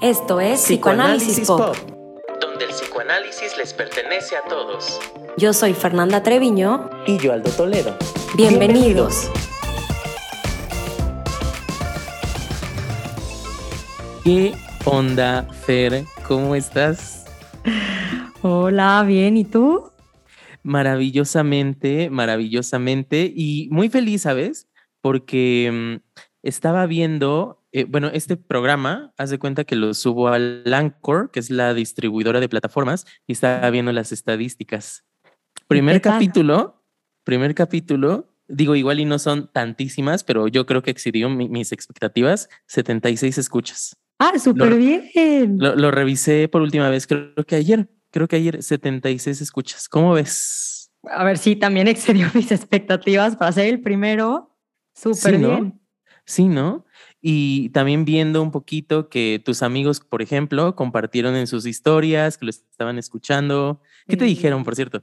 Esto es Psicoanálisis, Pop. donde el psicoanálisis les pertenece a todos. Yo soy Fernanda Treviño. Y yo, Aldo Toledo. Bienvenidos. ¿Qué onda, Fer? ¿Cómo estás? Hola, bien, ¿y tú? Maravillosamente, maravillosamente y muy feliz, ¿sabes? Porque mm, estaba viendo, eh, bueno, este programa, haz de cuenta que lo subo al Anchor, que es la distribuidora de plataformas, y estaba viendo las estadísticas. Primer capítulo, primer capítulo, digo, igual y no son tantísimas, pero yo creo que excedió mis expectativas, 76 escuchas. Ah, súper bien. Lo, lo, revisé por última vez, creo que ayer, creo que ayer 76 escuchas. ¿Cómo ves? A ver, sí, también excedió mis expectativas para ser el primero. Súper bien. Sí, ¿no? Y también viendo un poquito que tus amigos, por ejemplo, compartieron en sus historias, que lo estaban escuchando. ¿Qué te dijeron, por cierto?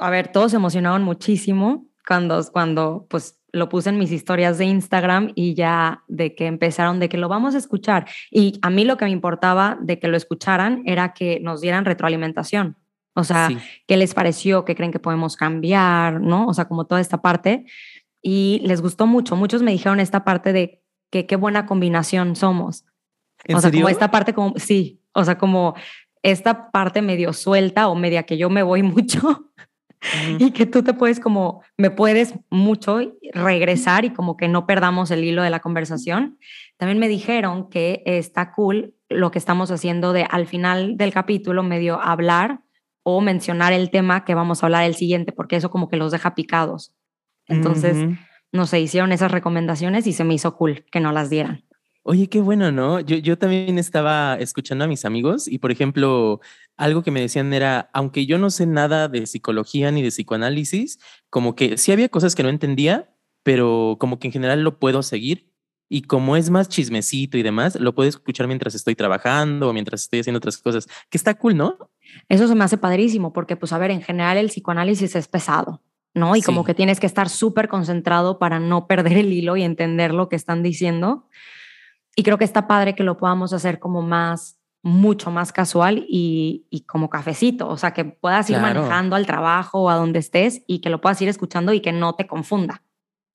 A ver, todos se emocionaron muchísimo cuando, cuando pues lo puse en mis historias de Instagram y ya de que empezaron de que lo vamos a escuchar. Y a mí lo que me importaba de que lo escucharan era que nos dieran retroalimentación. O sea, ¿qué les pareció? ¿Qué creen que podemos cambiar? ¿No? O sea, como toda esta parte. Y les gustó mucho. Muchos me dijeron esta parte de que qué buena combinación somos. ¿En o sea, serio? como esta parte como, sí, o sea, como esta parte medio suelta o media que yo me voy mucho y que tú te puedes como, me puedes mucho regresar y como que no perdamos el hilo de la conversación. También me dijeron que está cool lo que estamos haciendo de al final del capítulo medio hablar o mencionar el tema que vamos a hablar el siguiente, porque eso como que los deja picados. Entonces. No sé, hicieron esas recomendaciones y se me hizo cool que no las dieran. Oye, qué bueno, ¿no? Yo, yo también estaba escuchando a mis amigos y, por ejemplo, algo que me decían era, aunque yo no sé nada de psicología ni de psicoanálisis, como que sí había cosas que no entendía, pero como que en general lo puedo seguir. Y como es más chismecito y demás, lo puedo escuchar mientras estoy trabajando o mientras estoy haciendo otras cosas, que está cool, ¿no? Eso se me hace padrísimo porque, pues, a ver, en general el psicoanálisis es pesado, ¿no? Y sí. como que tienes que estar súper concentrado para no perder el hilo y entender lo que están diciendo. Y creo que está padre que lo podamos hacer como más, mucho más casual y, y como cafecito, o sea, que puedas ir Claro. manejando al trabajo o a donde estés y que lo puedas ir escuchando y que no te confunda.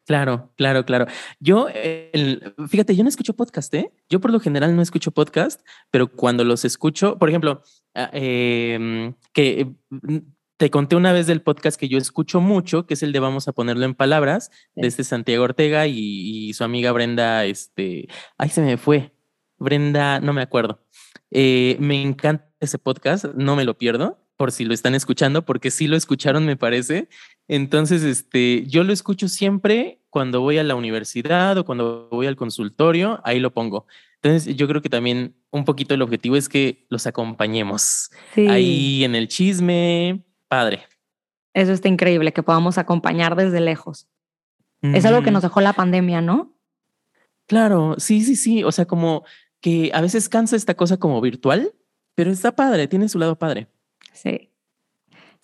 Claro, claro, claro. Yo, el- fíjate, yo no escucho podcast, ¿eh? Yo por lo general no escucho podcast, pero cuando los escucho, por ejemplo, ah, em, que te conté una vez del podcast que yo escucho mucho, que es el de Vamos a ponerlo en palabras, de Sí. este Santiago Ortega y, y su amiga Brenda, este, ay, se me fue. Brenda, no me acuerdo. Eh, me encanta ese podcast, no me lo pierdo, por si lo están escuchando, porque sí lo escucharon, me parece. Entonces, este, yo lo escucho siempre cuando voy a la universidad o cuando voy al consultorio, ahí lo pongo. Entonces, yo creo que también un poquito el objetivo es que los acompañemos Sí. ahí en el chisme, padre. Eso está increíble, que podamos acompañar desde lejos. Es algo que nos dejó la pandemia, ¿no? Claro, sí, sí, sí. O sea, como que a veces cansa esta cosa como virtual, pero está padre, tiene su lado padre. Sí.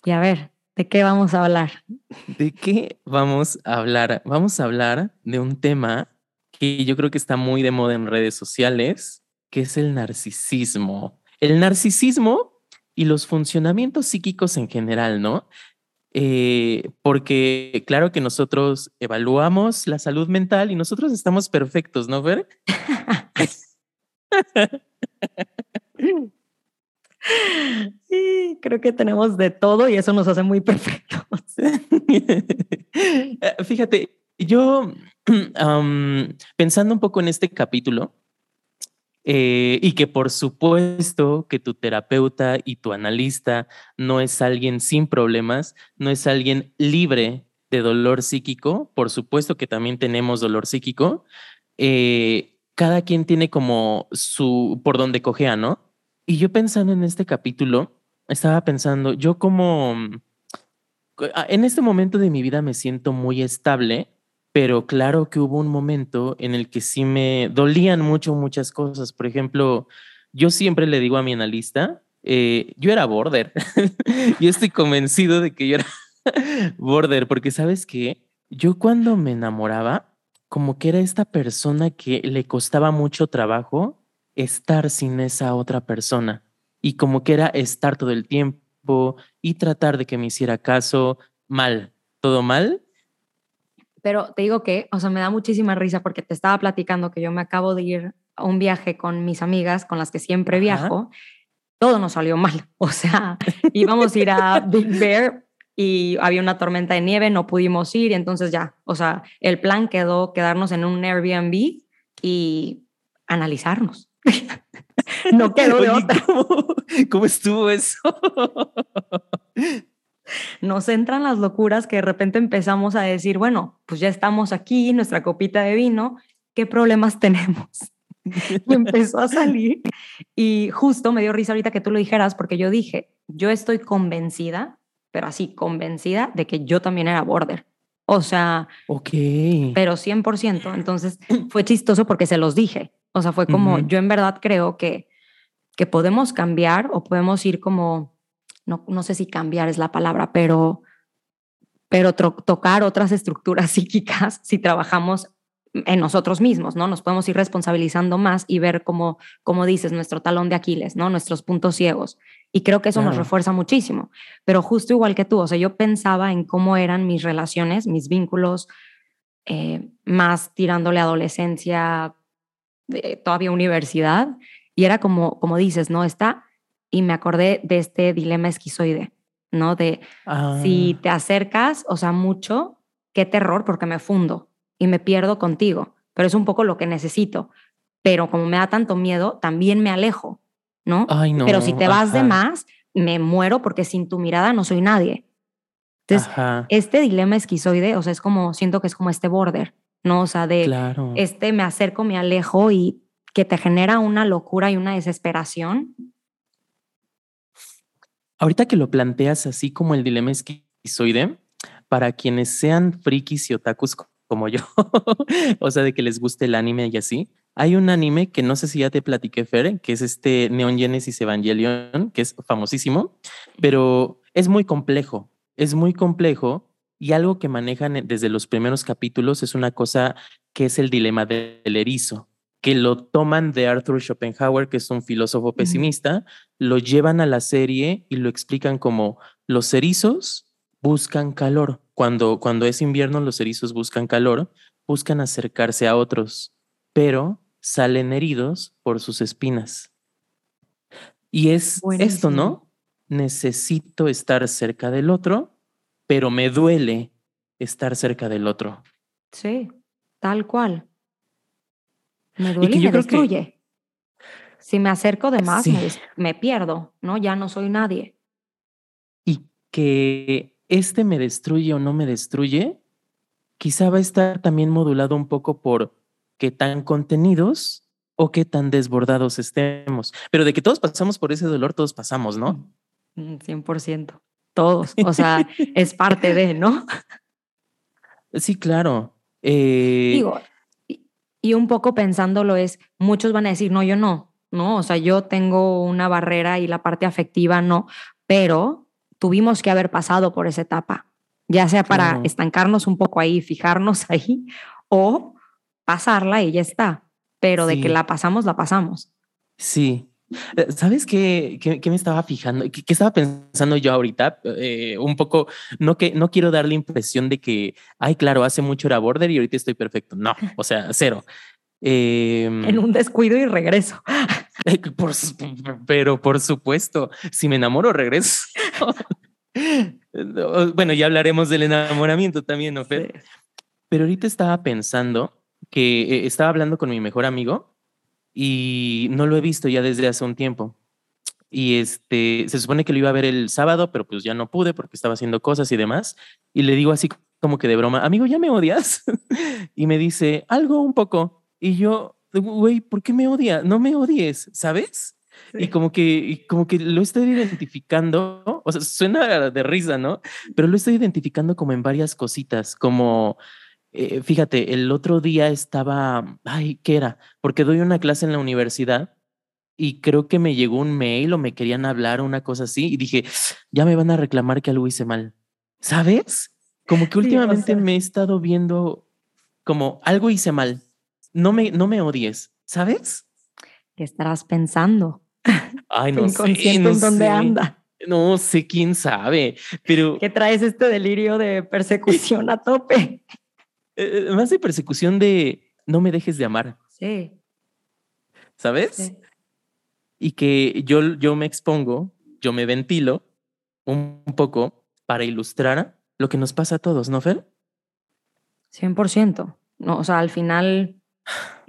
Y a ver, ¿de qué vamos a hablar? ¿De qué vamos a hablar? Vamos a hablar de un tema que yo creo que está muy de moda en redes sociales, que es el narcisismo. El narcisismo y los funcionamientos psíquicos en general, ¿no? Eh, porque claro que nosotros evaluamos la salud mental y nosotros estamos perfectos, ¿no, Fer? Sí, creo que tenemos de todo y eso nos hace muy perfectos. Eh, Fíjate, yo pensando un poco en este capítulo, eh, y que por supuesto que tu terapeuta y tu analista no es alguien sin problemas, no es alguien libre de dolor psíquico, por supuesto que también tenemos dolor psíquico, eh, cada quien tiene como su, por donde cojea, ¿no? Y yo pensando en este capítulo, estaba pensando, yo como, co- en este momento de mi vida me siento muy estable, pero claro que hubo un momento en el que sí me dolían mucho muchas cosas. Por ejemplo, yo siempre le digo a mi analista, eh, yo era border. yo estoy convencido de que yo era border, porque sabes que yo cuando me enamoraba, como que era esta persona que le costaba mucho trabajo estar sin esa otra persona y como que era estar todo el tiempo y tratar de que me hiciera caso mal, todo mal. Pero te digo que, o sea, me da muchísima risa porque te estaba platicando que yo me acabo de ir a un viaje con mis amigas con las que siempre viajo. Todo nos salió mal. O sea, íbamos a ir a Big Bear y había una tormenta de nieve, no pudimos ir, y entonces ya, o sea, el plan quedó quedarnos en un Airbnb y analizarnos. no quedó de otra. ¿cómo, estuvo eso? Nos entran las locuras que de repente empezamos a decir, bueno, pues ya estamos aquí, nuestra copita de vino, ¿qué problemas tenemos? y empezó a salir. Y justo me dio risa ahorita que tú lo dijeras, porque yo dije, yo estoy convencida, pero así convencida de que yo también era border. O sea, ok. Pero 100%. Entonces fue chistoso porque se los dije. O sea, fue como, yo en verdad creo que, que podemos cambiar o podemos ir como, no, no sé si cambiar es la palabra, pero, pero tocar otras estructuras psíquicas si trabajamos en nosotros mismos, ¿no? Nos podemos ir responsabilizando más y ver como, como dices, nuestro talón de Aquiles, ¿no? Nuestros puntos ciegos. Y creo que eso nos refuerza muchísimo. Pero justo igual que tú, o sea, yo pensaba en cómo eran mis relaciones, mis vínculos, eh, más tirándole adolescencia, todavía universidad, y era como, como dices, ¿no? Está, y me acordé de este dilema esquizoide, ¿no? De si Ah. te acercas, o sea, mucho, qué terror, porque me fundo y me pierdo contigo, pero es un poco lo que necesito. Pero como me da tanto miedo, también me alejo, ¿no? Ay, no. pero si te vas de más, me muero porque sin tu mirada no soy nadie. Entonces, Ajá, este dilema esquizoide, o sea, es como, siento que es como este border, ¿no? O sea, de claro. este me acerco, me alejo y que te genera una locura y una desesperación. Ahorita que lo planteas así como el dilema esquizoide, para quienes sean frikis y otakus co- como yo, o sea, de que les guste el anime y así, hay un anime que no sé si ya te platiqué, Fer, que es este Neon Genesis Evangelion, que es famosísimo, pero es muy complejo, es muy complejo y algo que manejan desde los primeros capítulos es una cosa que es el dilema del erizo, que lo toman de Arthur Schopenhauer, que es un filósofo pesimista, lo llevan a la serie y lo explican como los erizos buscan calor. Cuando, cuando es invierno, los erizos buscan calor, buscan acercarse a otros, pero salen heridos por sus espinas. Y es esto, ¿no? Necesito estar cerca del otro, pero me duele estar cerca del otro. Sí, tal cual. Me Y duele que y, me que- destruye. Si me acerco de más, Sí. me, pierdo, ¿no? Ya no soy nadie. y que este me destruye o no me destruye, quizá va a estar también modulado un poco por qué tan contenidos o qué tan desbordados estemos. Pero de que todos pasamos por ese dolor, todos pasamos, ¿no? Mm, 100%. Todos. O sea, es parte de, ¿no? Sí, claro. Eh, Digo, y, un poco pensándolo es, muchos van a decir, no, yo no, ¿no? O sea, yo tengo una barrera y la parte afectiva no, pero tuvimos que haber pasado por esa etapa, ya sea para Claro. estancarnos un poco ahí, fijarnos ahí, o pasarla y ya está. Pero de que la pasamos, la pasamos. Sí. Eh, ¿Sabes qué, qué, qué me estaba fijando? ¿Qué, qué estaba pensando yo ahorita? Eh, un poco, no que no quiero dar la impresión de que, ay, claro, hace mucho era border y ahorita estoy perfecto. No, o sea, cero. Em, En un descuido y regreso. Eh, por pero por supuesto, si me enamoro, regreso. No, bueno, ya hablaremos del enamoramiento también, ¿no, Fer? Pero ahorita estaba pensando que eh, estaba hablando con mi mejor amigo y no lo he visto ya desde hace un tiempo. Y este, se supone que lo iba a ver el sábado, pero pues ya no pude porque estaba haciendo cosas y demás. Y le digo así como que de broma, amigo, ¿ya me odias? y me dice, algo un poco. Y yo, güey, ¿por qué me odia? No me odies, ¿sabes? Y como que, y como que lo estoy identificando, o sea, suena de risa, ¿no? Pero lo estoy identificando como en varias cositas, como, eh, fíjate, el otro día estaba, ay, ¿qué era? Porque doy una clase en la universidad y creo que me llegó un mail o me querían hablar o una cosa así y dije, ya me van a reclamar que algo hice mal, ¿sabes? Como que o últimamente sea. me he estado viendo como algo hice mal, no me, no me odies, ¿sabes? ¿Qué estarás pensando? Ay, no sé, no en dónde sé. anda. No sé quién sabe, pero ¿Qué traes este delirio de persecución a tope? Eh, más de persecución de no me dejes de amar, Sí, ¿sabes? sí. Y que yo, yo me expongo, yo me ventilo un, un poco para ilustrar lo que nos pasa a todos, ¿no, Fer? 100%. No, o sea, al final,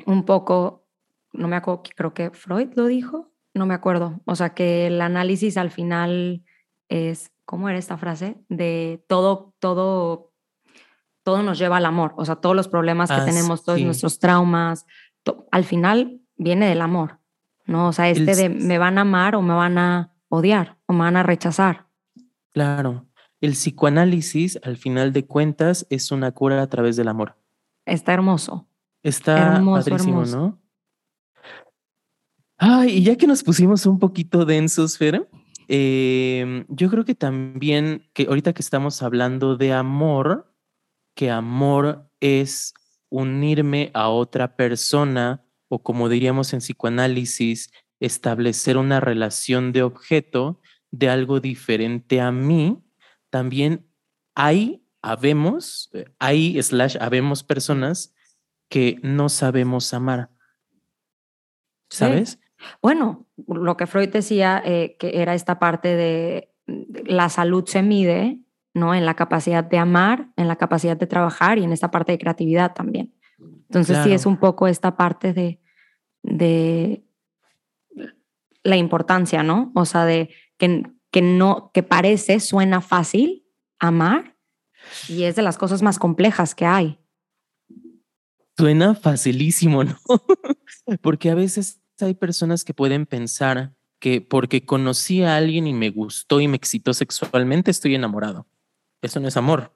un poco, no me acuerdo, creo que Freud lo dijo, no me acuerdo. O sea, que el análisis al final es, ¿cómo era esta frase? De todo, todo, todo nos lleva al amor. O sea, todos los problemas que Ah, tenemos, todos sí. nuestros traumas, to- al final viene del amor, ¿no? O sea, El este de me van a amar o me van a odiar o me van a rechazar. Claro. El psicoanálisis, al final de cuentas, es una cura a través del amor. Está hermoso. Está Hermoso, padrísimo, hermoso. ¿no? Ay, y ya que nos pusimos un poquito densos, Fer, em, yo creo que también, que ahorita que estamos hablando de amor, que amor es unirme a otra persona o como diríamos en psicoanálisis, establecer una relación de objeto de algo diferente a mí, también hay, habemos, hay slash, habemos personas que no sabemos amar. Sí. ¿Sabes? Bueno, lo que Freud decía eh, que era esta parte de la salud se mide, ¿no? En la capacidad de amar, en la capacidad de trabajar y en esta parte de creatividad también. Entonces sí es un poco esta parte de, de la importancia, ¿no? O sea, de que, que no, que parece, suena fácil amar y es de las cosas más complejas que hay. Suena facilísimo, ¿no? porque a veces hay personas que pueden pensar que porque conocí a alguien y me gustó y me excitó sexualmente, estoy enamorado. Eso no es amor.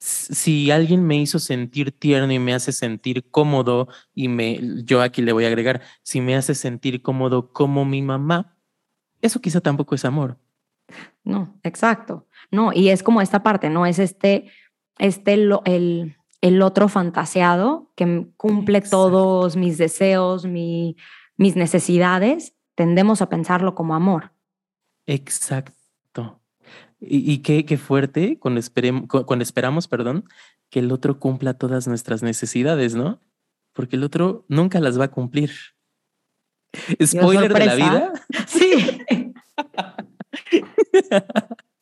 Si alguien me hizo sentir tierno y me hace sentir cómodo y me, yo aquí le voy a agregar, si me hace sentir cómodo como mi mamá, eso quizá tampoco es amor. No, exacto. No, y es como esta parte, ¿no? Es este, este el, el otro fantaseado que cumple Exacto. todos mis deseos, mi- mis necesidades. Tendemos a pensarlo como amor. Exacto. Y, y qué, qué fuerte cuando, esperem- cu- cuando esperamos, perdón, que el otro cumpla todas nuestras necesidades, ¿no? Porque el otro nunca las va a cumplir. Spoiler de la vida. Sí.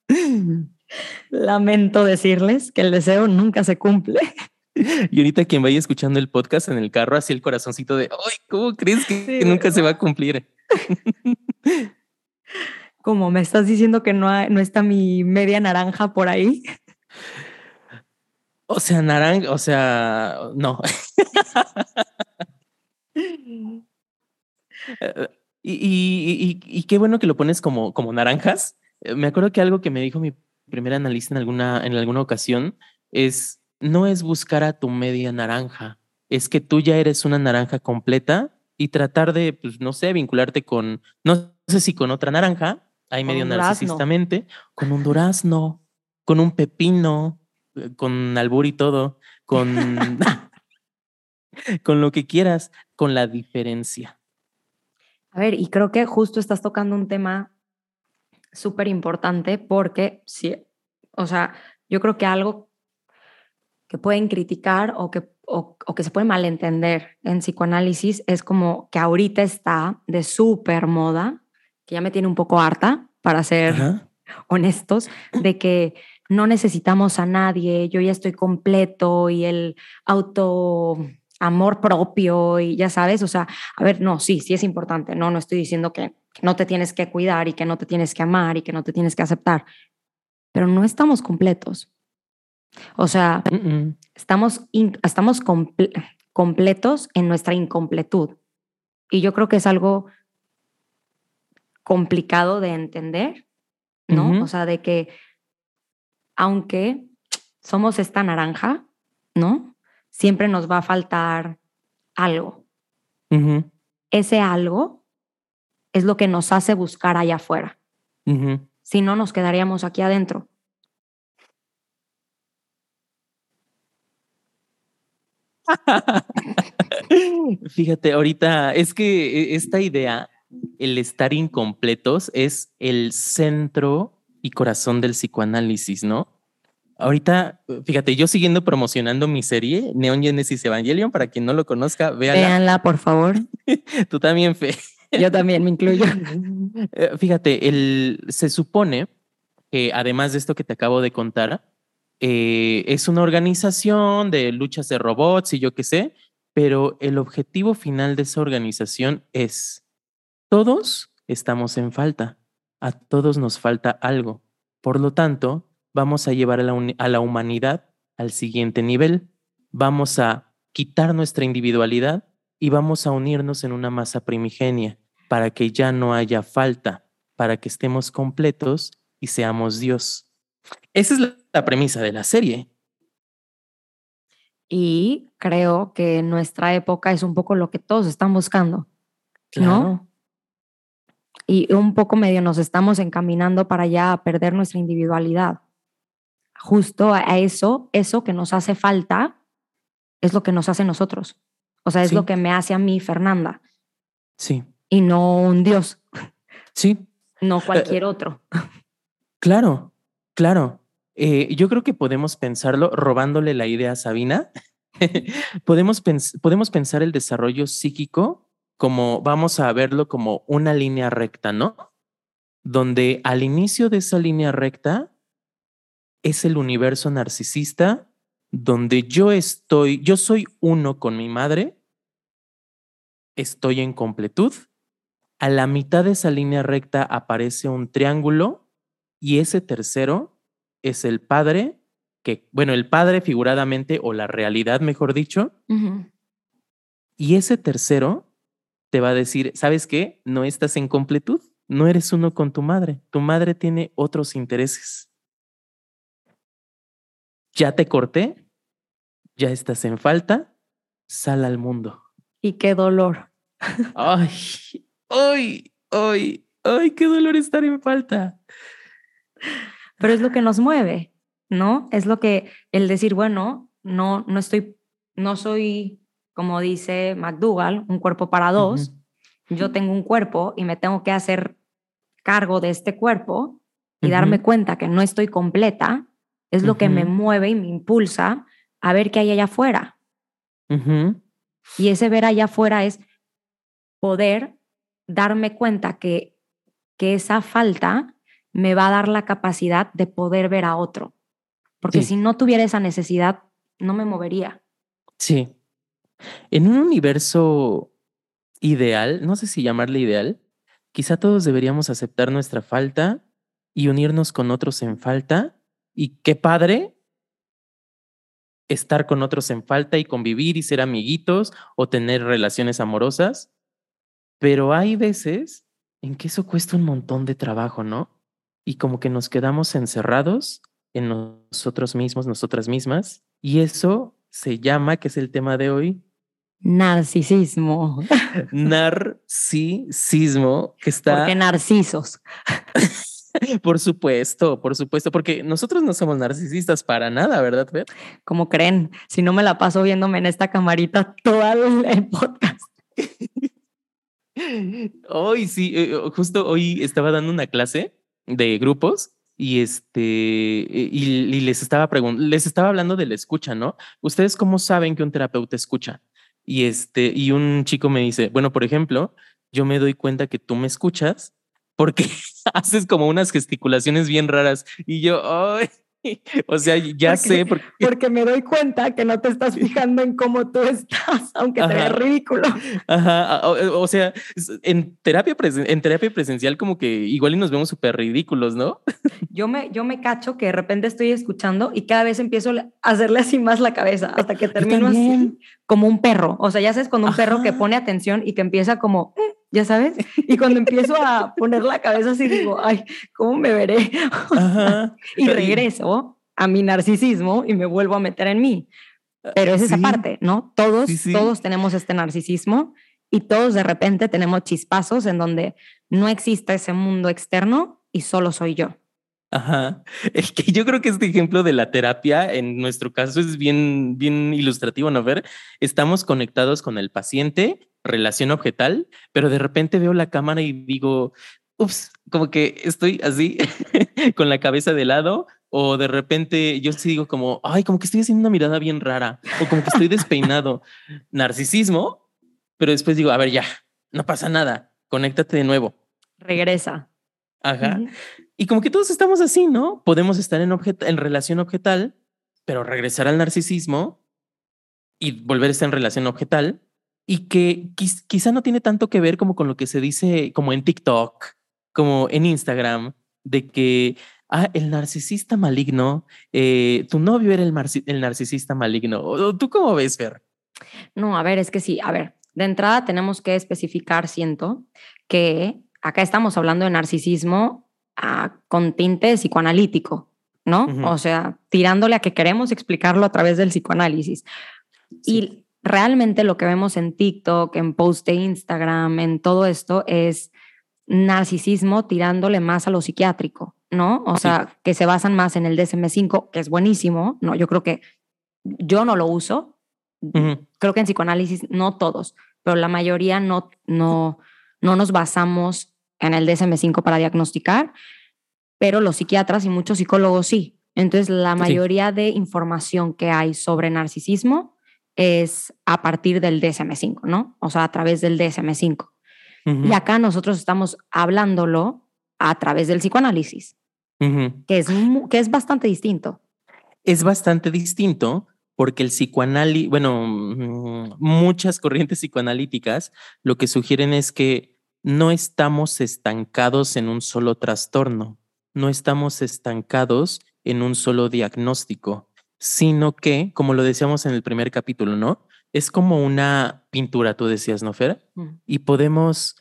Lamento decirles que el deseo nunca se cumple. Y ahorita quien vaya escuchando el podcast en el carro, así el corazoncito de, ay, ¿cómo crees que, Sí, que nunca se va a cumplir? Como me estás diciendo que no, no está mi media naranja por ahí. O sea, naranja, o sea, no. Y, y- y- y qué bueno que lo pones como, como naranjas. Eh, Me acuerdo que algo que me dijo mi primer analista en alguna, en alguna ocasión es, no es buscar a tu media naranja, es que tú ya eres una naranja completa y tratar de, pues, no sé, vincularte con, no sé si con otra naranja, ahí medio un durazno. narcisistamente, con un durazno, con un pepino, eh, con albur y todo, con, con lo que quieras, con la diferencia. A ver, y creo que justo estás tocando un tema súper importante porque, sí, o sea, yo creo que algo que pueden criticar o que, o, o que se puede malentender en psicoanálisis es como que ahorita está de súper moda, que ya me tiene un poco harta, para ser Ajá. honestos, de que no necesitamos a nadie, yo ya estoy completo y el auto amor propio y ya sabes, o sea, a ver, no, sí, sí es importante, no, no estoy diciendo que no te tienes que cuidar y que no te tienes que amar y que no te tienes que aceptar, pero no estamos completos. O sea, Mm, mm. estamos, in- estamos comple- completos en nuestra incompletud. Y yo creo que es algo complicado de entender, ¿no? O sea, de que aunque somos esta naranja, ¿no? Siempre nos va a faltar algo. Ese algo es lo que nos hace buscar allá afuera. Si no, nos quedaríamos aquí adentro. Fíjate, ahorita es que e, esta idea, el estar incompletos, es el centro y corazón del psicoanálisis, ¿no? Ahorita, fíjate, yo siguiendo promocionando mi serie, Neon Genesis Evangelion, para quien no lo conozca, véanla. Véanla, por favor. Tú también, Fe. Yo también me incluyo. Eh, Fíjate, el, se supone que además de esto que te acabo de contar, eh, es una organización de luchas de robots y yo qué sé, pero el objetivo final de esa organización es, todos estamos en falta, a todos nos falta algo. Por lo tanto, vamos a llevar a la, uni- a la humanidad al siguiente nivel. Vamos a quitar nuestra individualidad y vamos a unirnos en una masa primigenia para que ya no haya falta, para que estemos completos y seamos Dios. Esa es la, la premisa de la serie. Y creo que en nuestra época es un poco lo que todos están buscando. ¿No? Y un poco medio nos estamos encaminando para ya a perder nuestra individualidad. Justo a eso, eso que nos hace falta, es lo que nos hace nosotros. O sea, es Sí. lo que me hace a mí, Fernanda, Sí, y no un Dios, sí, no cualquier otro. claro, claro. Eh, yo creo que podemos pensarlo robándole la idea a Sabina. podemos, pens- podemos pensar el desarrollo psíquico como, vamos a verlo como una línea recta, ¿no? Donde al inicio de esa línea recta es el universo narcisista donde yo estoy, yo soy uno con mi madre, estoy en completud. A la mitad de esa línea recta aparece un triángulo y ese tercero es el padre, que, bueno, el padre figuradamente o la realidad, mejor dicho, y ese tercero te va a decir, ¿sabes qué? No estás en completud, no eres uno con tu madre, tu madre tiene otros intereses. Ya te corté, ya estás en falta, sal al mundo. Y qué dolor. Ay, ay, ay, ay, qué dolor estar en falta. Pero es lo que nos mueve, ¿no? Es lo que el decir, bueno, no, no estoy, no soy, como dice McDougall, un cuerpo para dos. Yo tengo un cuerpo y me tengo que hacer cargo de este cuerpo y darme cuenta que no estoy completa, es lo que me mueve y me impulsa a ver qué hay allá afuera. Y ese ver allá afuera es poder darme cuenta que, que esa falta me va a dar la capacidad de poder ver a otro. Porque Sí. si no tuviera esa necesidad, no me movería. Sí. En un universo ideal, no sé si llamarle ideal, quizá todos deberíamos aceptar nuestra falta y unirnos con otros en falta. Y qué padre estar con otros en falta y convivir y ser amiguitos o tener relaciones amorosas. Pero hay veces en que eso cuesta un montón de trabajo, ¿no? Y como que nos quedamos encerrados en nosotros mismos, nosotras mismas. Y eso se llama, que es el tema de hoy, Narcisismo. narcisismo, que está... Porque narcisos. Por supuesto, por supuesto, porque nosotros no somos narcisistas para nada, ¿verdad, Fer? Como creen, si no me la paso viéndome en esta camarita todo el, podcast. Hoy sí, eh, justo hoy estaba dando una clase de grupos y este y, y les estaba preguntando, les estaba hablando de la escucha, ¿no? ¿Ustedes cómo saben que un terapeuta escucha? Y este y un chico me dice, bueno, por ejemplo, yo me doy cuenta que tú me escuchas porque haces como unas gesticulaciones bien raras y yo, ay, o sea, ya Porque- sé porque Porque me doy cuenta que no te estás fijando en cómo tú estás, aunque te veas Ajá. ridículo. Ajá, o, o sea, en terapia, en terapia presencial como que igual y nos vemos súper ridículos, ¿no? Yo me, yo me cacho que de repente estoy escuchando y cada vez empiezo a hacerle así más la cabeza hasta que termino así como un perro. O sea, ya sabes, cuando un perro que Ajá. pone atención y que empieza como, "Mm", ya sabes, y cuando empiezo a poner la cabeza así digo, ay, ¿cómo me veré? Ajá. Y regreso a mi narcisismo y me vuelvo a meter en mí. Pero es esa Sí. parte, ¿no? Todos, Sí, sí. todos tenemos este narcisismo y todos de repente tenemos chispazos en donde no existe ese mundo externo y solo soy yo. Ajá. Es que yo creo que este ejemplo de la terapia en nuestro caso es bien, bien ilustrativo, ¿no? Ver, estamos conectados con el paciente, relación objetal, pero de repente veo la cámara y digo, ups, como que estoy así con la cabeza de lado o de repente yo sí digo como, ay, como que estoy haciendo una mirada bien rara o como que estoy despeinado. Narcisismo, pero después digo, a ver, ya, no pasa nada, conéctate de nuevo. Regresa. Ajá. Y como que todos estamos así, ¿no? Podemos estar en, en relación objetal, pero regresar al narcisismo y volver a estar en relación objetal y que quizá no tiene tanto que ver como con lo que se dice como en TikTok, como en Instagram, de que ah, el narcisista maligno, eh, tu novio era el, el narcisista maligno. ¿Tú cómo ves, Fer? No, a ver, es que sí, a ver, de entrada tenemos que especificar, siento, que acá estamos hablando de narcisismo ah, con tinte psicoanalítico, ¿no? O sea, tirándole a que queremos explicarlo a través del psicoanálisis. Y realmente lo que vemos en TikTok, en post de Instagram, en todo esto es narcisismo tirándole más a lo psiquiátrico, ¿no? O sea, que se basan más en el DSM5, que es buenísimo, ¿no? Yo creo que yo no lo uso. Creo que en psicoanálisis no todos, pero la mayoría no, no, no nos basamos en el DSM5 para diagnosticar, pero los psiquiatras y muchos psicólogos sí. Entonces, la mayoría de información que hay sobre narcisismo es a partir del DSM5, ¿no? O sea, a través del DSM5. Y acá nosotros estamos hablándolo a través del psicoanálisis, que, es, que es bastante distinto. Es bastante distinto porque el psicoanálisis, bueno, mm, muchas corrientes psicoanalíticas lo que sugieren es que no estamos estancados en un solo trastorno, no estamos estancados en un solo diagnóstico, sino que, como lo decíamos en el primer capítulo, ¿no? es como una pintura, tú decías, ¿no, Fer? Mm. Y podemos,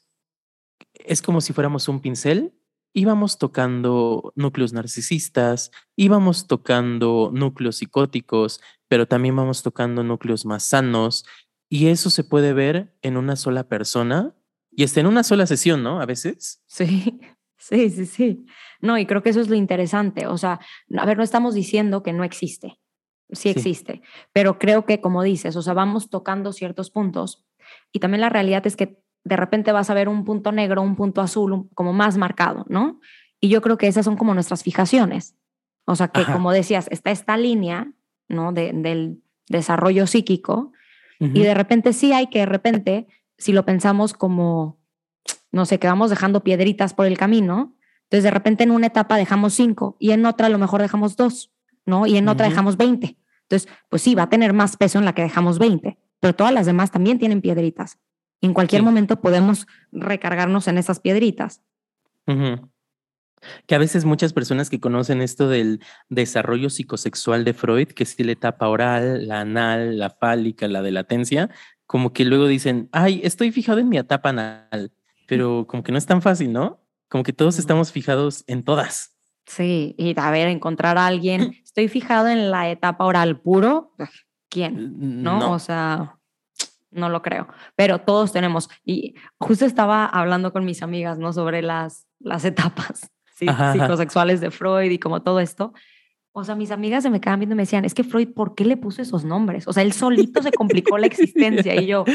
es como si fuéramos un pincel, íbamos tocando núcleos narcisistas, íbamos tocando núcleos psicóticos, pero también vamos tocando núcleos más sanos. Y eso se puede ver en una sola persona y está en una sola sesión, ¿no? A veces. Sí, sí, sí, sí. No, y creo que eso es lo interesante. O sea, a ver, no estamos diciendo que no existe sí existe, pero creo que como dices, o sea, vamos tocando ciertos puntos y también la realidad es que de repente vas a ver un punto negro, un punto azul, como más marcado, ¿no? Y yo creo que esas son como nuestras fijaciones. O sea, que como decías, está esta línea, ¿no? De, del desarrollo psíquico y de repente sí hay que de repente, si lo pensamos como, no sé, que vamos dejando piedritas por el camino, entonces de repente en una etapa dejamos cinco y en otra a lo mejor dejamos dos. ¿No? Y en otra dejamos 20. Entonces, pues sí, va a tener más peso en la que dejamos 20, pero todas las demás también tienen piedritas. En cualquier momento podemos recargarnos en esas piedritas. Que a veces muchas personas que conocen esto del desarrollo psicosexual de Freud, que es la etapa oral, la anal, la fálica, la de latencia, como que luego dicen, ay, estoy fijado en mi etapa anal, pero como que no es tan fácil, ¿no? Como que todos estamos fijados en todas. Sí, y a ver, encontrar a alguien. Estoy fijado en la etapa oral puro. ¿Quién? ¿No? O sea, no lo creo. Pero todos tenemos. Y justo estaba hablando con mis amigas, ¿no? Sobre las, las etapas psicosexuales de Freud y como todo esto. O sea, mis amigas se me quedaban viendo y me decían, es que Freud, ¿por qué le puso esos nombres? O sea, él solito se complicó la existencia. Y yo,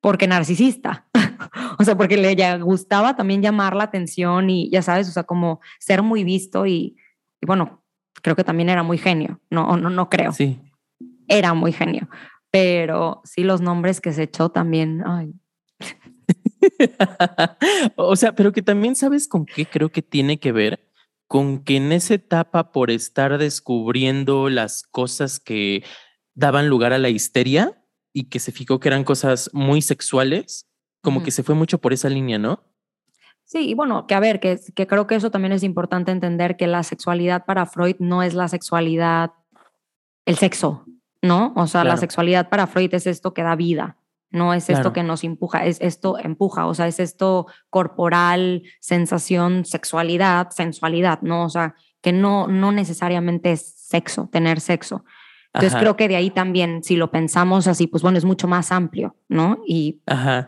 porque narcisista. o sea, porque le gustaba también llamar la atención y ya sabes, o sea, como ser muy visto y, bueno, creo que también era muy genio, no, no, no creo. Sí. Era muy genio, pero sí los nombres que se echó también, ay. o sea, pero que también sabes con qué creo que tiene que ver con que en esa etapa por estar descubriendo las cosas que daban lugar a la histeria, y que se fijó que eran cosas muy sexuales, como que se fue mucho por esa línea, ¿no? Sí, y bueno, que a ver, que, que creo que eso también es importante entender que la sexualidad para Freud no es la sexualidad, el sexo, ¿no? O sea, la sexualidad para Freud es esto que da vida, no es esto que nos empuja, es esto empuja, o sea, es esto corporal, sensación, sexualidad, sensualidad, ¿no? O sea, que no, no necesariamente es sexo, tener sexo. Entonces creo que de ahí también, si lo pensamos así, pues bueno, es mucho más amplio, ¿no? Y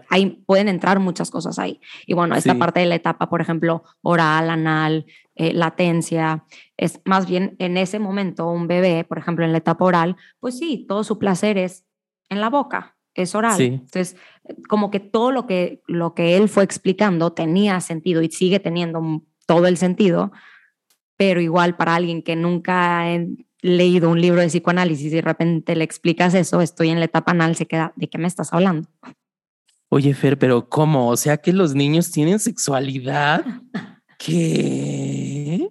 ahí pueden entrar muchas cosas ahí. Y bueno, esta parte de la etapa, por ejemplo, oral, anal, eh, latencia, es más bien en ese momento un bebé, por ejemplo, en la etapa oral, pues sí, todo su placer es en la boca, es oral. Entonces, como que todo lo que, lo que él fue explicando tenía sentido y sigue teniendo todo el sentido, pero igual para alguien que nunca ha leído un libro de psicoanálisis y de repente le explicas eso, estoy en la etapa anal, se queda, ¿de qué me estás hablando? Oye, Fer, pero ¿cómo? O sea que los niños tienen sexualidad. ¿Qué?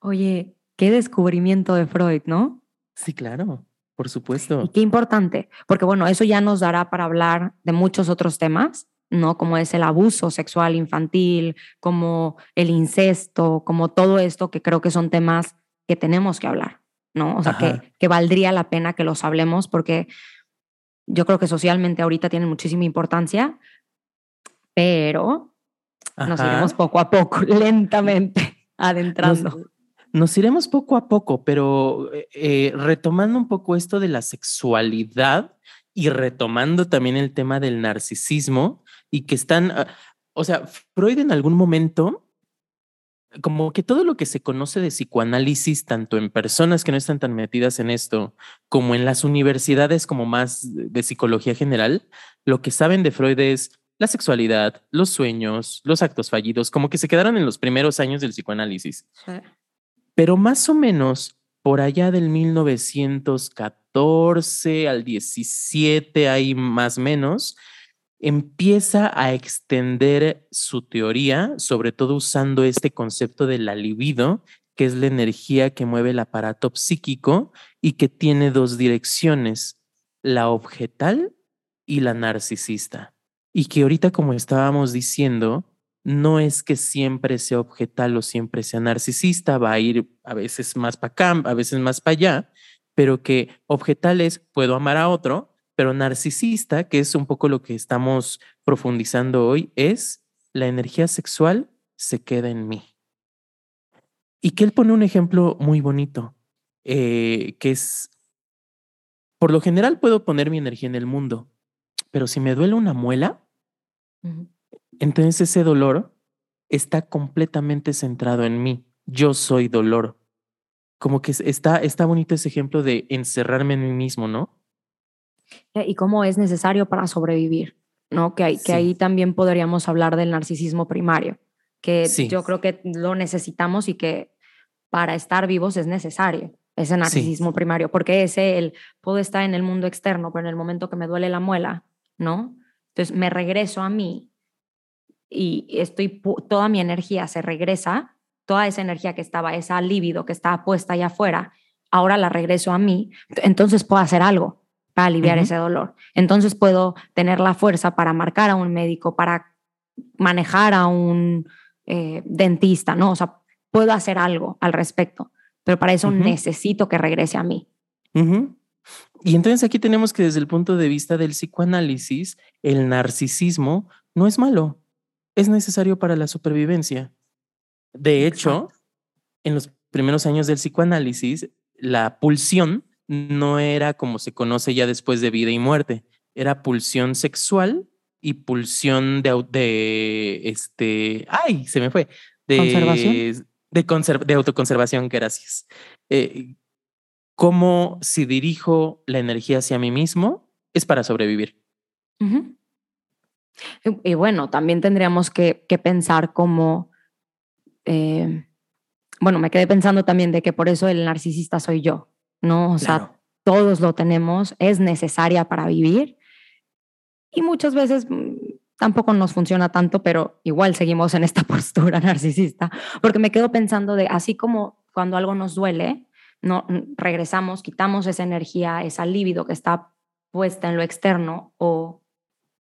Oye, qué descubrimiento de Freud, ¿no? Sí, claro. Por supuesto. qué importante, porque bueno, eso ya nos dará para hablar de muchos otros temas, ¿no? Como es el abuso sexual infantil, como el incesto, como todo esto que creo que son temas que tenemos que hablar, ¿no? O sea, que, que, valdría la pena que los hablemos porque yo creo que socialmente ahorita tienen muchísima importancia, pero nos iremos poco a poco, lentamente adentrando. Nos iremos poco a poco, pero eh, eh, retomando un poco esto de la sexualidad y retomando también el tema del narcisismo y que están, ah, o sea, Freud en algún momento, como que todo lo que se conoce de psicoanálisis, tanto en personas que no están tan metidas en esto, como en las universidades como más de psicología general, lo que saben de Freud es la sexualidad, los sueños, los actos fallidos, como que se quedaron en los primeros años del psicoanálisis. Pero más o menos por allá del 1914 al 17, ahí más o menos, empieza a extender su teoría, sobre todo usando este concepto de la libido, que es la energía que mueve el aparato psíquico y que tiene dos direcciones, la objetal y la narcisista. Y que ahorita, como estábamos diciendo, no es que siempre sea objetal o siempre sea narcisista, va a ir a veces más para acá, a veces más para allá, pero que objetal es puedo amar a otro, pero narcisista, que es un poco lo que estamos profundizando hoy, es la energía sexual se queda en mí. Y que él pone un ejemplo muy bonito, eh, que es, por lo general puedo poner mi energía en el mundo, pero si me duele una muela, entonces ese dolor está completamente centrado en mí. Yo soy dolor. Como que está, está bonito ese ejemplo de encerrarme en mí mismo, ¿no? Y cómo es necesario para sobrevivir, ¿no? Que, hay, que ahí también podríamos hablar del narcisismo primario, que yo creo que lo necesitamos y que para estar vivos es necesario ese narcisismo primario, porque ese, el puedo estar en el mundo externo, pero en el momento que me duele la muela, ¿no? Entonces me regreso a mí y estoy, toda mi energía se regresa, toda esa energía que estaba, esa libido que estaba puesta allá afuera, ahora la regreso a mí, entonces puedo hacer algo para aliviar ese dolor. Entonces puedo tener la fuerza para marcar a un médico, para manejar a un eh, dentista, ¿no? O sea, puedo hacer algo al respecto, pero para eso necesito que regrese a mí. Y entonces aquí tenemos que desde el punto de vista del psicoanálisis, el narcisismo no es malo es necesario para la supervivencia. De hecho, en los primeros años del psicoanálisis, la pulsión no era como se conoce ya después de vida y muerte, era pulsión sexual y pulsión de, de este, ay, se me fue, de, ¿Conservación? de, de autoconservación, gracias. Eh, como si dirijo la energía hacia mí mismo, es para sobrevivir. Y, bueno, también tendríamos que, pensar como, eh, bueno, me quedé pensando también de que por eso el narcisista soy yo, ¿no? O sea, todos lo tenemos, es necesaria para vivir y muchas veces mm, tampoco nos funciona tanto, pero igual seguimos en esta postura narcisista, porque me quedo pensando de, así como cuando algo nos duele, no regresamos, quitamos esa energía, esa libido que está puesta en lo externo o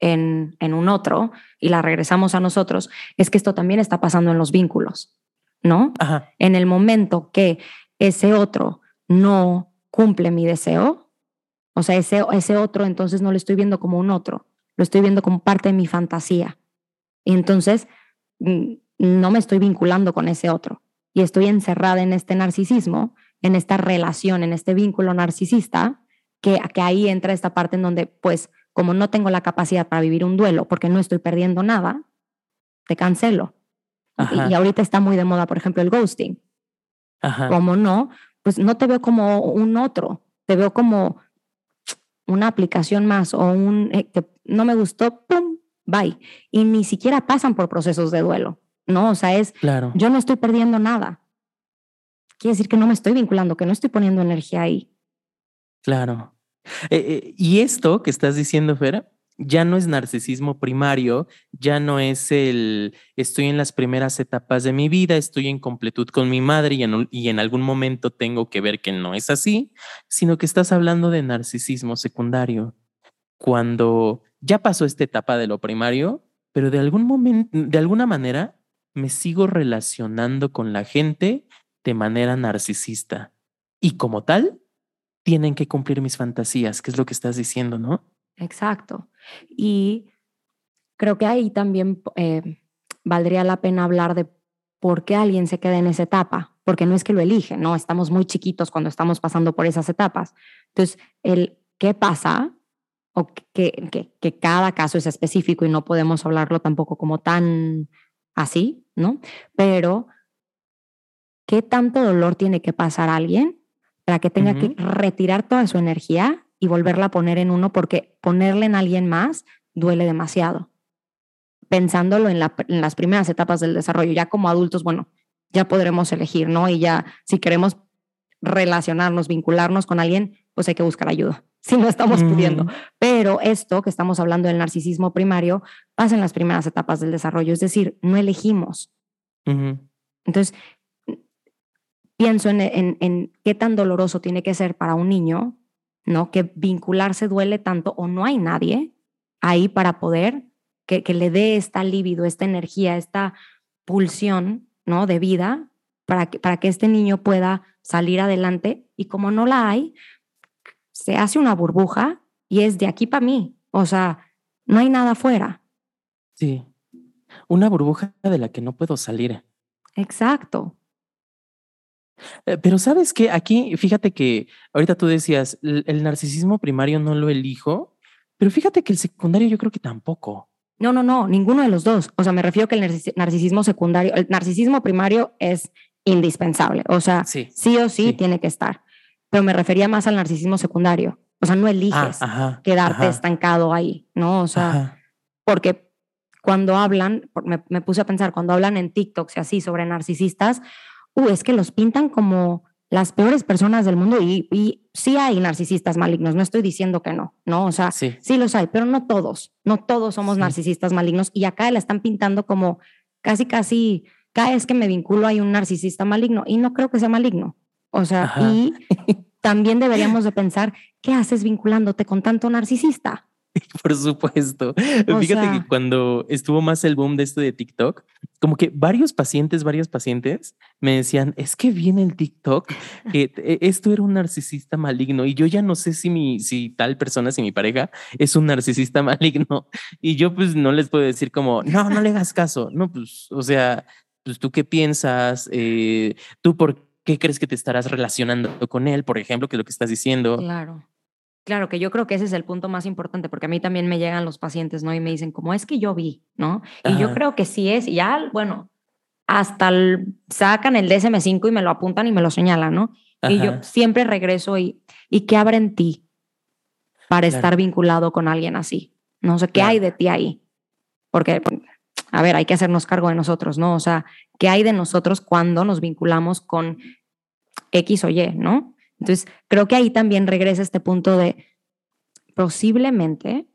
en, un otro y la regresamos a nosotros, es que esto también está pasando en los vínculos, ¿no? En el momento que ese otro no cumple mi deseo, o sea, ese, ese otro entonces no lo estoy viendo como un otro, lo estoy viendo como parte de mi fantasía. Y entonces mm, no me estoy vinculando con ese otro y estoy encerrada en este narcisismo en esta relación, en este vínculo narcisista, que, que ahí entra esta parte en donde, pues, como no tengo la capacidad para vivir un duelo porque no estoy perdiendo nada, te cancelo. Y, ahorita está muy de moda, por ejemplo, el ghosting. Como no, pues no te veo como un otro, te veo como una aplicación más o un eh, que no me gustó, ¡pum! Bye. Y ni siquiera pasan por procesos de duelo, ¿no? O sea, es, claro. yo no estoy perdiendo nada. Quiere decir que no me estoy vinculando, que no estoy poniendo energía ahí. Claro. Eh, eh, y esto que estás diciendo, Fera, ya no es narcisismo primario, ya no es el estoy en las primeras etapas de mi vida, estoy en completud con mi madre y en, algún momento tengo que ver que no es así, sino que estás hablando de narcisismo secundario. Cuando ya pasó esta etapa de lo primario, pero de algún momento, de alguna manera, me sigo relacionando con la gente de manera narcisista. Y como tal, tienen que cumplir mis fantasías, que es lo que estás diciendo, ¿no? Exacto. Y creo que ahí también eh, valdría la pena hablar de por qué alguien se queda en esa etapa, porque no es que lo elige, ¿no? Estamos muy chiquitos cuando estamos pasando por esas etapas. Entonces, el qué pasa, o que, que, que cada caso es específico y no podemos hablarlo tampoco como tan así, ¿no? Pero, ¿qué tanto dolor tiene que pasar alguien para que tenga que retirar toda su energía y volverla a poner en uno porque ponerle en alguien más duele demasiado. Pensándolo en, las primeras etapas del desarrollo, ya como adultos, bueno, ya podremos elegir, ¿no? Y ya si queremos relacionarnos, vincularnos con alguien, pues hay que buscar ayuda, si no estamos pudiendo. Pero esto que estamos hablando del narcisismo primario pasa en las primeras etapas del desarrollo, es decir, no elegimos. Entonces, pienso en, en, qué tan doloroso tiene que ser para un niño ¿no? Que vincularse duele tanto o no hay nadie ahí para poder que, le dé esta libido, esta energía, esta pulsión, ¿no? De vida para que, para que este niño pueda salir adelante y como no la hay, se hace una burbuja y es de aquí para mí, o sea, no hay nada afuera. Sí, una burbuja de la que no puedo salir. Exacto. Eh, pero sabes que aquí, fíjate que ahorita tú decías, el, narcisismo primario no lo elijo, pero fíjate que el secundario yo creo que tampoco. No, no, no, ninguno de los dos. O sea, me refiero que el narcisismo secundario, el narcisismo primario es indispensable. O sea, sí, o sí, tiene que estar. Pero me refería más al narcisismo secundario. O sea, no eliges ah, quedarte estancado ahí, ¿no? O sea, porque cuando hablan, me, me, puse a pensar, cuando hablan en TikTok y así sobre narcisistas, uh, es que los pintan como las peores personas del mundo y, y, sí hay narcisistas malignos, no estoy diciendo que no, ¿no? O sea, sí, los hay, pero no todos, no todos somos narcisistas malignos y acá la están pintando como casi, casi, cada vez que me vinculo hay un narcisista maligno y no creo que sea maligno. O sea, y también deberíamos de pensar, ¿qué haces vinculándote con tanto narcisista? Por supuesto. Fíjate que cuando estuvo más el boom de esto de TikTok, como que varios pacientes, varios pacientes me decían, es que viene el TikTok, que e, esto era un narcisista maligno y yo ya no sé si mi, si tal persona, si mi pareja es un narcisista maligno y yo pues no les puedo decir como, no, no le hagas caso, no, pues, o sea, pues tú qué piensas, eh, tú por qué crees que te estarás relacionando con él, por ejemplo, que es lo que estás diciendo. Claro. Claro, que yo creo que ese es el punto más importante, porque a mí también me llegan los pacientes, ¿no? Y me dicen, como es que yo vi, ¿no? Y yo creo que sí es, y ya, bueno, hasta sacan el DSM5 y me lo apuntan y me lo señalan, ¿no? Y yo siempre regreso y, ¿y qué abre en ti para estar vinculado con alguien así? No sé, ¿qué hay de ti ahí? Porque, a ver, hay que hacernos cargo de nosotros, ¿no? O sea, ¿qué hay de nosotros cuando nos vinculamos con X o Y, ¿no? Entonces, creo que ahí también regresa este punto de posiblemente,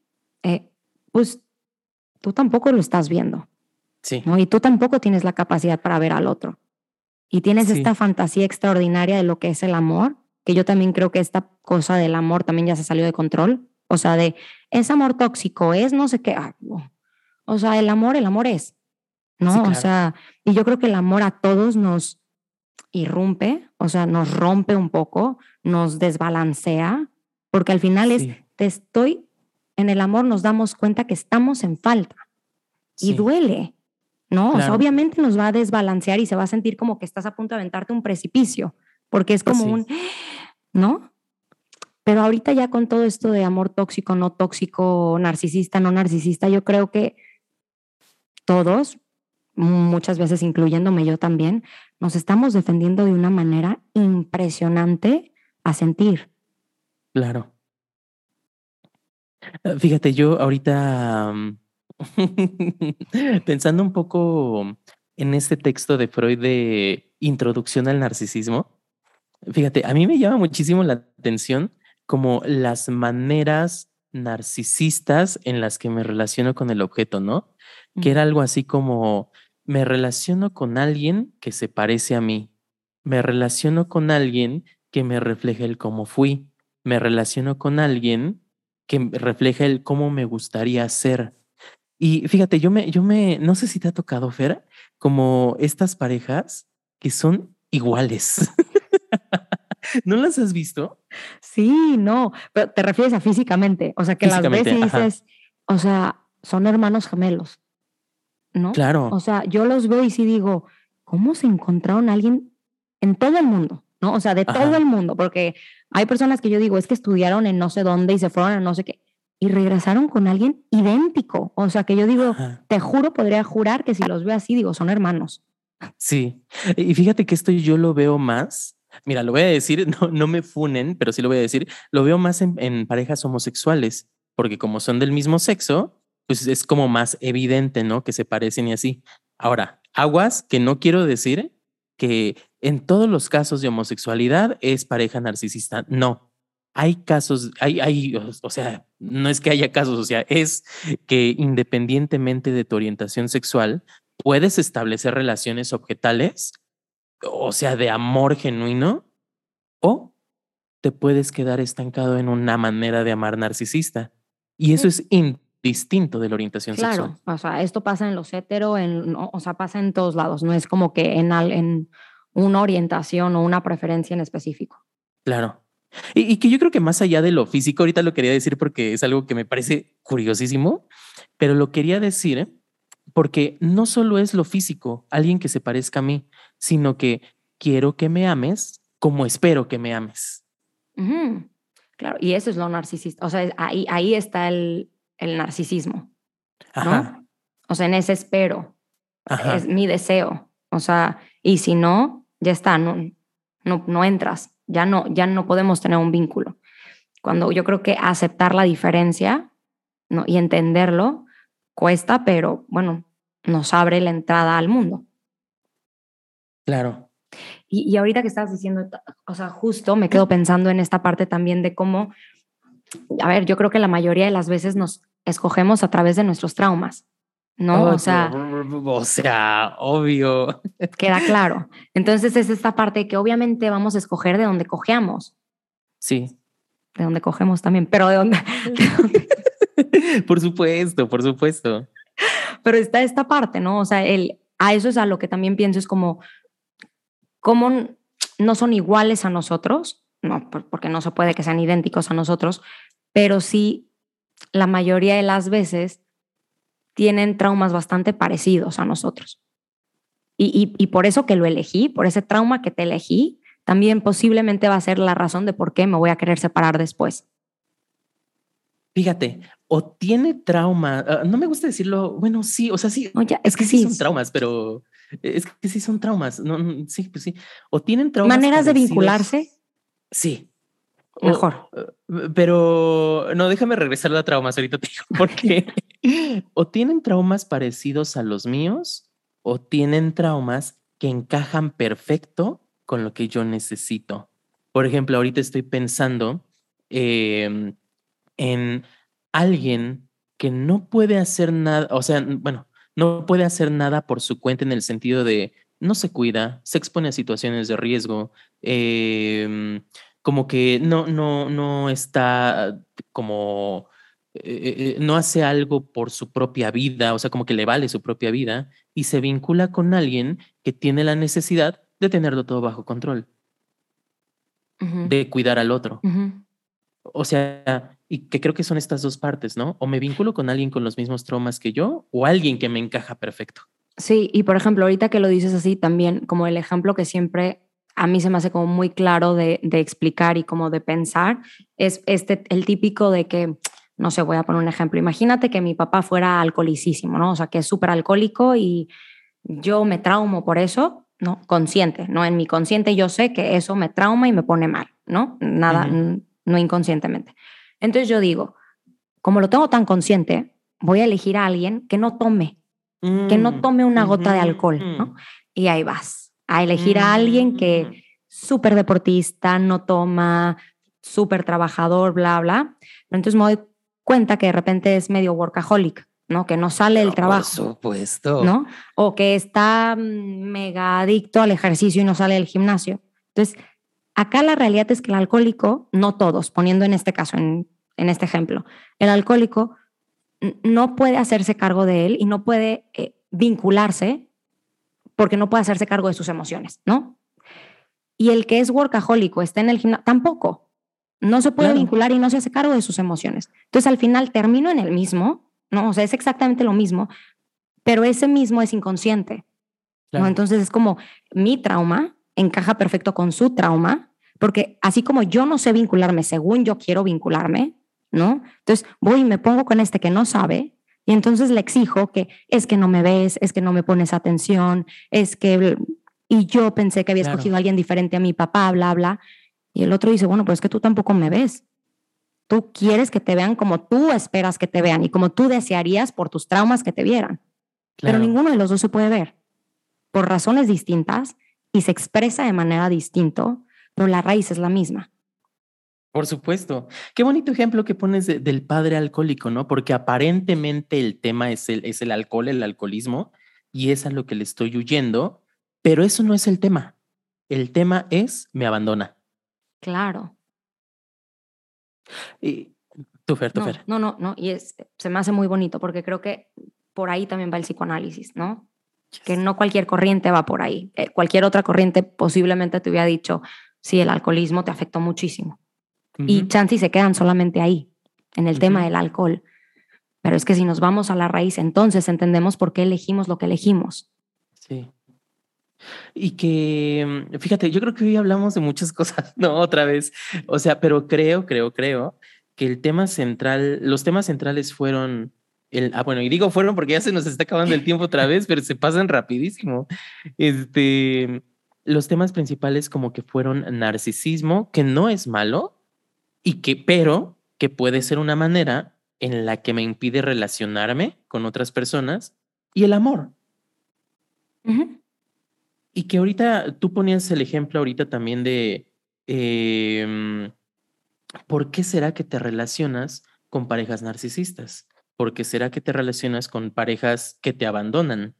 eh, pues tú tampoco lo estás viendo. Sí. ¿no? Y tú tampoco tienes la capacidad para ver al otro. Y tienes esta fantasía extraordinaria de lo que es el amor, que yo también creo que esta cosa del amor también ya se salió de control. O sea, de es amor tóxico, es no sé qué. o sea, el amor, el amor es. ¿No? O sea, y yo creo que el amor a todos nos, irrumpe, o sea, nos rompe un poco, nos desbalancea, porque al final es, te estoy, en el amor nos damos cuenta que estamos en falta. Y duele, ¿no? O sea, obviamente nos va a desbalancear y se va a sentir como que estás a punto de aventarte un precipicio, porque es como un, ¿no? Pero ahorita ya con todo esto de amor tóxico, no tóxico, narcisista, no narcisista, yo creo que todos, muchas veces incluyéndome yo también, nos estamos defendiendo de una manera impresionante a sentir. Claro. Ah, fíjate, yo ahorita mm, pensando un poco en este texto de Freud de Introducción al Narcisismo, fíjate, a mí me llama muchísimo la atención como las maneras narcisistas en las que me relaciono con el objeto, ¿no? Que era algo así como, me relaciono con alguien que se parece a mí, me relaciono con alguien que me refleja el cómo fui, me relaciono con alguien que refleja el cómo me gustaría ser. Y fíjate, yo me, yo me, no sé si te ha tocado, Fer, como estas parejas que son iguales. ¿No las has visto? Sí, no, pero te refieres a físicamente, o sea, que las ves y dices, o sea, son hermanos gemelos, ¿no? Claro. O sea, yo los veo y sí digo, ¿cómo se encontraron alguien en todo el mundo? ¿No? O sea, de todo el mundo, porque hay personas que yo digo, es que estudiaron en no sé dónde y se fueron a no sé qué, y regresaron con alguien idéntico. O sea, que yo digo, te juro, podría jurar que si los veo así, digo, son hermanos. Sí, y fíjate que esto yo lo veo más Mira, lo voy a decir, no, no me funen, pero sí lo voy a decir, lo veo más en, parejas homosexuales, porque como son del mismo sexo, pues es como más evidente, ¿no? Que se parecen y así. Ahora, aguas que no quiero decir que en todos los casos de homosexualidad es pareja narcisista. No, hay casos, hay, hay, o sea, no es que haya casos, o sea, es que independientemente de tu orientación sexual, puedes establecer relaciones objetales o sea, de amor genuino, o te puedes quedar estancado en una manera de amar narcisista. Y eso es indistinto de la orientación sexual. Claro, o sea, esto pasa en los hetero, en, o sea, pasa en todos lados, no es como que en, en una orientación o una preferencia en específico. Claro. Y, y, que yo creo que más allá de lo físico, ahorita lo quería decir porque es algo que me parece curiosísimo, pero lo quería decir porque no solo es lo físico, alguien que se parezca a mí, sino que quiero que me ames como espero que me ames. Claro, y eso es lo narcisista. O sea, ahí, ahí está el, el narcisismo. Ajá. O sea, en ese espero. Es mi deseo. O sea, y si no, ya está, no, no, no entras. Ya no, ya no podemos tener un vínculo. Cuando yo creo que aceptar la diferencia ¿no? y entenderlo cuesta, pero bueno, nos abre la entrada al mundo. Claro. Y, ahorita que estás diciendo, o sea, justo me quedo pensando en esta parte también de cómo, a ver, yo creo que la mayoría de las veces nos escogemos a través de nuestros traumas, ¿no? o sea, o sea, obvio. Queda claro. Entonces es esta parte que obviamente vamos a escoger de donde cojeamos. Sí. De donde cogemos también, pero de dónde. por supuesto, por supuesto. Pero está esta parte, ¿no? O sea, el, a eso es a lo que también pienso, es como cómo no son iguales a nosotros, no, porque no se puede que sean idénticos a nosotros, pero sí la mayoría de las veces tienen traumas bastante parecidos a nosotros. Y, y, por eso que lo elegí, por ese trauma que te elegí, también posiblemente va a ser la razón de por qué me voy a querer separar después. Fíjate, o tiene trauma, ah, no me gusta decirlo, bueno, sí, o sea, sí, es que sí, son traumas, pero es que sí son traumas. No, sí, pues sí. O tienen traumas. ¿Maneras de vincularse? Sí. Mejor. Eh, pero no, déjame regresar a la traumas ahorita te digo, porque o tienen traumas parecidos a los míos o tienen traumas que encajan perfecto con lo que yo necesito. Por ejemplo, ahorita estoy pensando em, en alguien que no puede hacer nada, o sea, bueno, no puede hacer nada por su cuenta en el sentido de no se cuida, se expone a situaciones de riesgo, em, como que no, no, no está como, eh, eh, no hace algo por su propia vida, o sea, como que le vale su propia vida y se vincula con alguien que tiene la necesidad de tenerlo todo bajo control, de cuidar al otro. O sea, y que creo que son estas dos partes, ¿no? O me vinculo con alguien con los mismos traumas que yo o alguien que me encaja perfecto. Sí, y por ejemplo, ahorita que lo dices así también, como el ejemplo que siempre a mí se me hace como muy claro de, de explicar y como de pensar, es este, el típico de que, no sé, voy a poner un ejemplo, imagínate que mi papá fuera alcoholicísimo, ¿no? O sea, que es súper alcohólico y yo me traumo por eso, ¿no? Consciente, ¿no? En mi consciente yo sé que eso me trauma y me pone mal, ¿no? Nada, no inconscientemente. Entonces yo digo, como lo tengo tan consciente, voy a elegir a alguien que no tome, que no mm, tome una gota de alcohol, ¿no? Y ahí vas, a elegir a alguien que mm. súper deportista, no toma, súper trabajador, bla, bla. Pero entonces me doy cuenta que de repente es medio workaholic, ¿no? Que no sale del trabajo. Por supuesto. ¿No? O que está mm, mega adicto al ejercicio y no sale del gimnasio. Entonces, acá la realidad es que el alcohólico, no todos, poniendo en este caso, en, este ejemplo, el alcohólico no puede hacerse cargo de él y no puede eh, vincularse porque no puede hacerse cargo de sus emociones, ¿no? Y el que es workahólico, está en el gimnasio, tampoco. No se puede vincular y no se hace cargo de sus emociones. Entonces, al final termino en el mismo ¿no? O sea, es exactamente lo mismo, pero ese mismo es inconsciente. ¿no? Entonces es como mi trauma encaja perfecto con su trauma, porque así como yo no sé vincularme según yo quiero vincularme, ¿no? Entonces voy y me pongo con este que no sabe y entonces le exijo que es que no me ves, es que no me pones atención, es que... Y yo pensé que había escogido a alguien diferente a mi papá, bla, bla. Y el otro dice, bueno, pues es que tú tampoco me ves. Tú quieres que te vean como tú esperas que te vean y como tú desearías por tus traumas que te vieran. Pero ninguno de los dos se puede ver por razones distintas y se expresa de manera distinta, pero la raíz es la misma. Por supuesto. Qué bonito ejemplo que pones del padre alcohólico, ¿no? Porque aparentemente el tema es el, es el alcohol, el alcoholismo, y es a lo que le estoy huyendo, pero eso no es el tema. El tema es me abandona. Claro. Y tu Fer, tu no, Fer. No, no, no, y es, se me hace muy bonito porque creo que por ahí también va el psicoanálisis, ¿no? Que no cualquier corriente va por ahí. Eh, cualquier otra corriente posiblemente te hubiera dicho, sí, el alcoholismo te afectó muchísimo. Y chances se quedan solamente ahí, en el tema del alcohol. Pero es que si nos vamos a la raíz, entonces entendemos por qué elegimos lo que elegimos. Sí. Y que, mm, fíjate, yo creo que hoy hablamos de muchas cosas, ¿no? Otra vez. O sea, pero creo, creo, creo que el tema central, los temas centrales fueron el, ah, bueno, y digo fueron porque ya se nos está acabando el tiempo otra vez, pero se pasan rapidísimo. Este, los temas principales como que fueron narcisismo, que no es malo, y que, pero que puede ser una manera en la que me impide relacionarme con otras personas, y el amor. Y que ahorita tú ponías el ejemplo ahorita también de em, por qué será que te relacionas con parejas narcisistas, por qué será que te relacionas con parejas que te abandonan.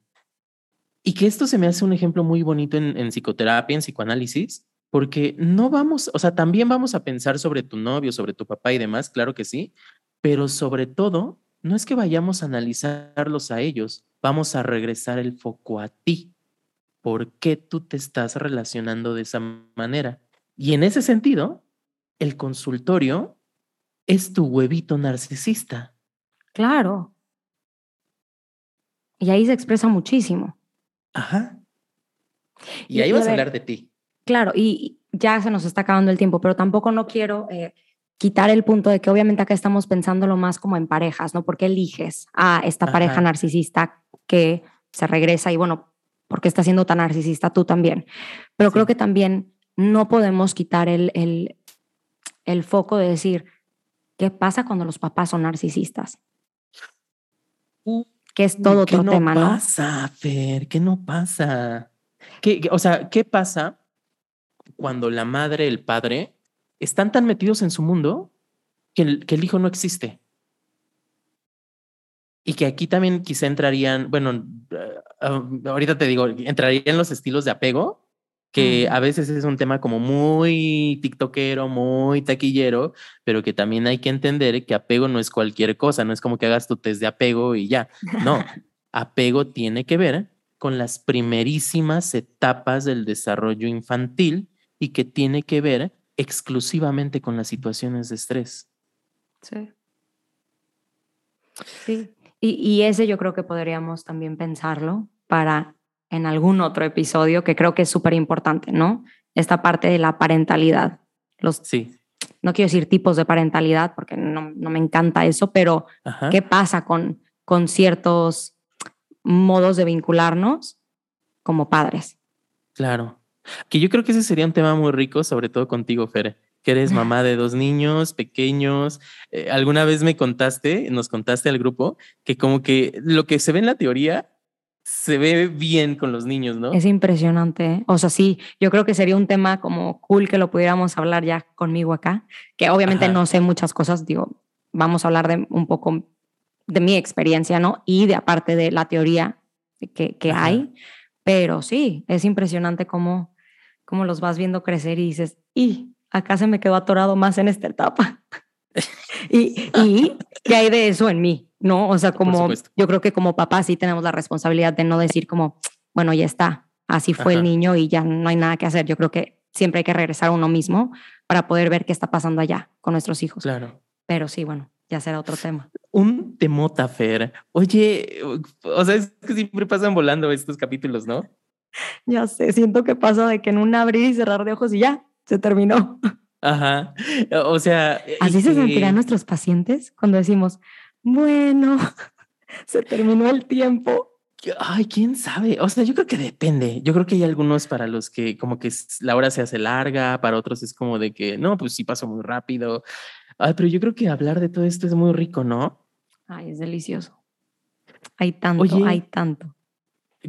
Y que esto se me hace un ejemplo muy bonito en, en psicoterapia, en psicoanálisis, porque no vamos, o sea, también vamos a pensar sobre tu novio, sobre tu papá y demás, claro que sí, pero sobre todo, no es que vayamos a analizarlos a ellos, vamos a regresar el foco a ti por qué tú te estás relacionando de esa manera. Y en ese sentido, el consultorio es tu huevito narcisista. Claro. Y ahí se expresa muchísimo. Ajá. Y, ahí vas a, hablar de ti. Claro, y ya se nos está acabando el tiempo, pero tampoco no quiero eh, quitar el punto de que obviamente acá estamos pensándolo más como en parejas, ¿no? Porque eliges a esta pareja narcisista que se regresa y bueno, porque está siendo tan narcisista tú también. Pero creo que también no podemos quitar el, el, el, foco de decir, ¿qué pasa cuando los papás son narcisistas? Uh, que es todo otro no tema, ¿no? ¿Qué pasa, Fer? ¿Qué no pasa? ¿Qué, o sea, ¿qué pasa cuando la madre, el padre, están tan metidos en su mundo que el, que el hijo no existe? Y que aquí también quizá entrarían, bueno, ah, ahorita te digo, entrarían los estilos de apego, que a veces es un tema como muy tiktokero, muy taquillero, pero que también hay que entender que apego no es cualquier cosa, no es como que hagas tu test de apego y ya. No, apego tiene que ver con las primerísimas etapas del desarrollo infantil y que tiene que ver exclusivamente con las situaciones de estrés. Sí. Sí. Y, ese yo creo que podríamos también pensarlo para en algún otro episodio que creo que es súper importante, ¿no? esta parte de la parentalidad. Los, Sí. no quiero decir tipos de parentalidad porque no, no me encanta eso, pero Ajá. qué pasa con, con ciertos modos de vincularnos como padres. Claro. Que yo creo que ese sería un tema muy rico, sobre todo contigo, Fer, que eres mamá de dos niños pequeños. Eh, alguna vez me contaste, nos contaste al grupo, que como que lo que se ve en la teoría se ve bien con los niños, ¿no? Es impresionante. ¿eh? O sea, sí, yo creo que sería un tema como cool que lo pudiéramos hablar ya conmigo acá, que obviamente Ajá. no sé muchas cosas, digo, vamos a hablar de un poco de mi experiencia, ¿no? Y de aparte de la teoría que, que hay, pero sí, es impresionante cómo, cómo los vas viendo crecer y dices, y acá se me quedó atorado más en esta etapa. y, y ¿qué hay de eso en mí? ¿No? O sea, como yo creo que como papá sí tenemos la responsabilidad de no decir como, bueno, ya está, así fue el niño y ya no hay nada que hacer. Yo creo que siempre hay que regresar a uno mismo para poder ver qué está pasando allá con nuestros hijos. Claro. Pero sí, bueno, ya será otro tema. Un temota, Fer. Oye, o sea, es que siempre pasan volando estos capítulos, ¿no? Ya sé, siento que pasa de que en un abrir y cerrar de ojos y ya, se terminó. Ajá. O sea, Así y se sentirán nuestros pacientes cuando decimos, bueno, se terminó el tiempo. Ay, quién sabe. O sea, yo creo que depende. Yo creo que hay algunos para los que como que la hora se hace larga, para otros es como de que no, pues sí pasó muy rápido. Ay, pero yo creo que hablar de todo esto es muy rico, ¿no? Ay, es delicioso. Hay tanto, Oye, hay tanto.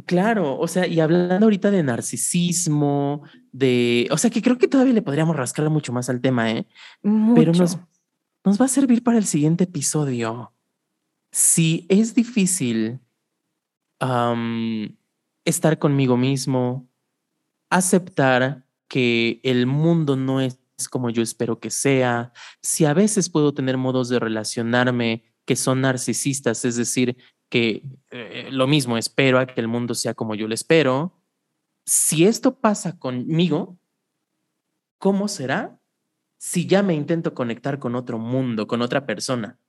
Claro, o sea, y hablando ahorita de narcisismo, de, o sea, que creo que todavía le podríamos rascar mucho más al tema, ¿eh? Pero nos, nos va a servir para el siguiente episodio. Si es difícil estar conmigo mismo, aceptar que el mundo no es como yo espero que sea, si a veces puedo tener modos de relacionarme que son narcisistas, es decir, que eh, lo mismo, espero a que el mundo sea como yo lo espero, si esto pasa conmigo, ¿cómo será si ya me intento conectar con otro mundo, con otra persona?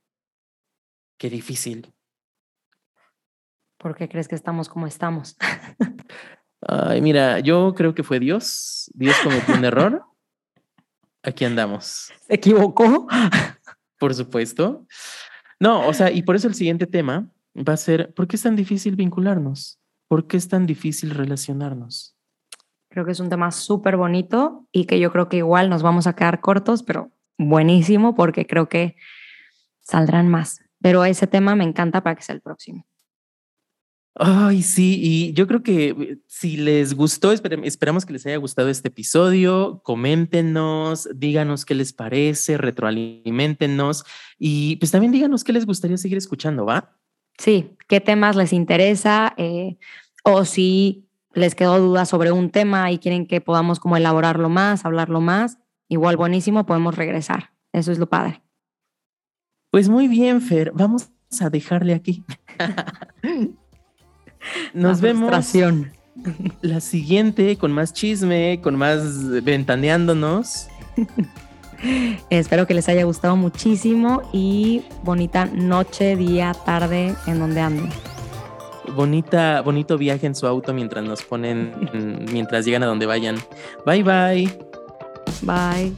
Qué difícil. ¿Por qué crees que estamos como estamos? Ay, mira, yo creo que fue Dios. Dios cometió un error. Aquí andamos, ¿Se equivocó? por supuesto. No, o sea, y por eso el siguiente tema va a ser, ¿por qué es tan difícil vincularnos? ¿Por qué es tan difícil relacionarnos? Creo que es un tema súper bonito y que yo creo que igual nos vamos a quedar cortos, pero buenísimo porque creo que saldrán más. Pero ese tema me encanta para que sea el próximo. Ay, sí, y yo creo que eh, si les gustó, esperamos que les haya gustado este episodio, coméntenos, díganos qué les parece, retroalimentenos y pues también díganos qué les gustaría seguir escuchando, ¿va? Sí, qué temas les interesa Eh, o si les quedó duda sobre un tema y quieren que podamos como elaborarlo más, hablarlo más, igual buenísimo, podemos regresar. Eso es lo padre. Pues muy bien, Fer, vamos a dejarle aquí. Nos vemos la siguiente con más chisme, con más ventaneándonos. Espero que les haya gustado muchísimo y bonita noche, día, tarde, en donde anden. Bonita, bonito viaje en su auto mientras nos ponen, mientras llegan a donde vayan. Bye bye. Bye.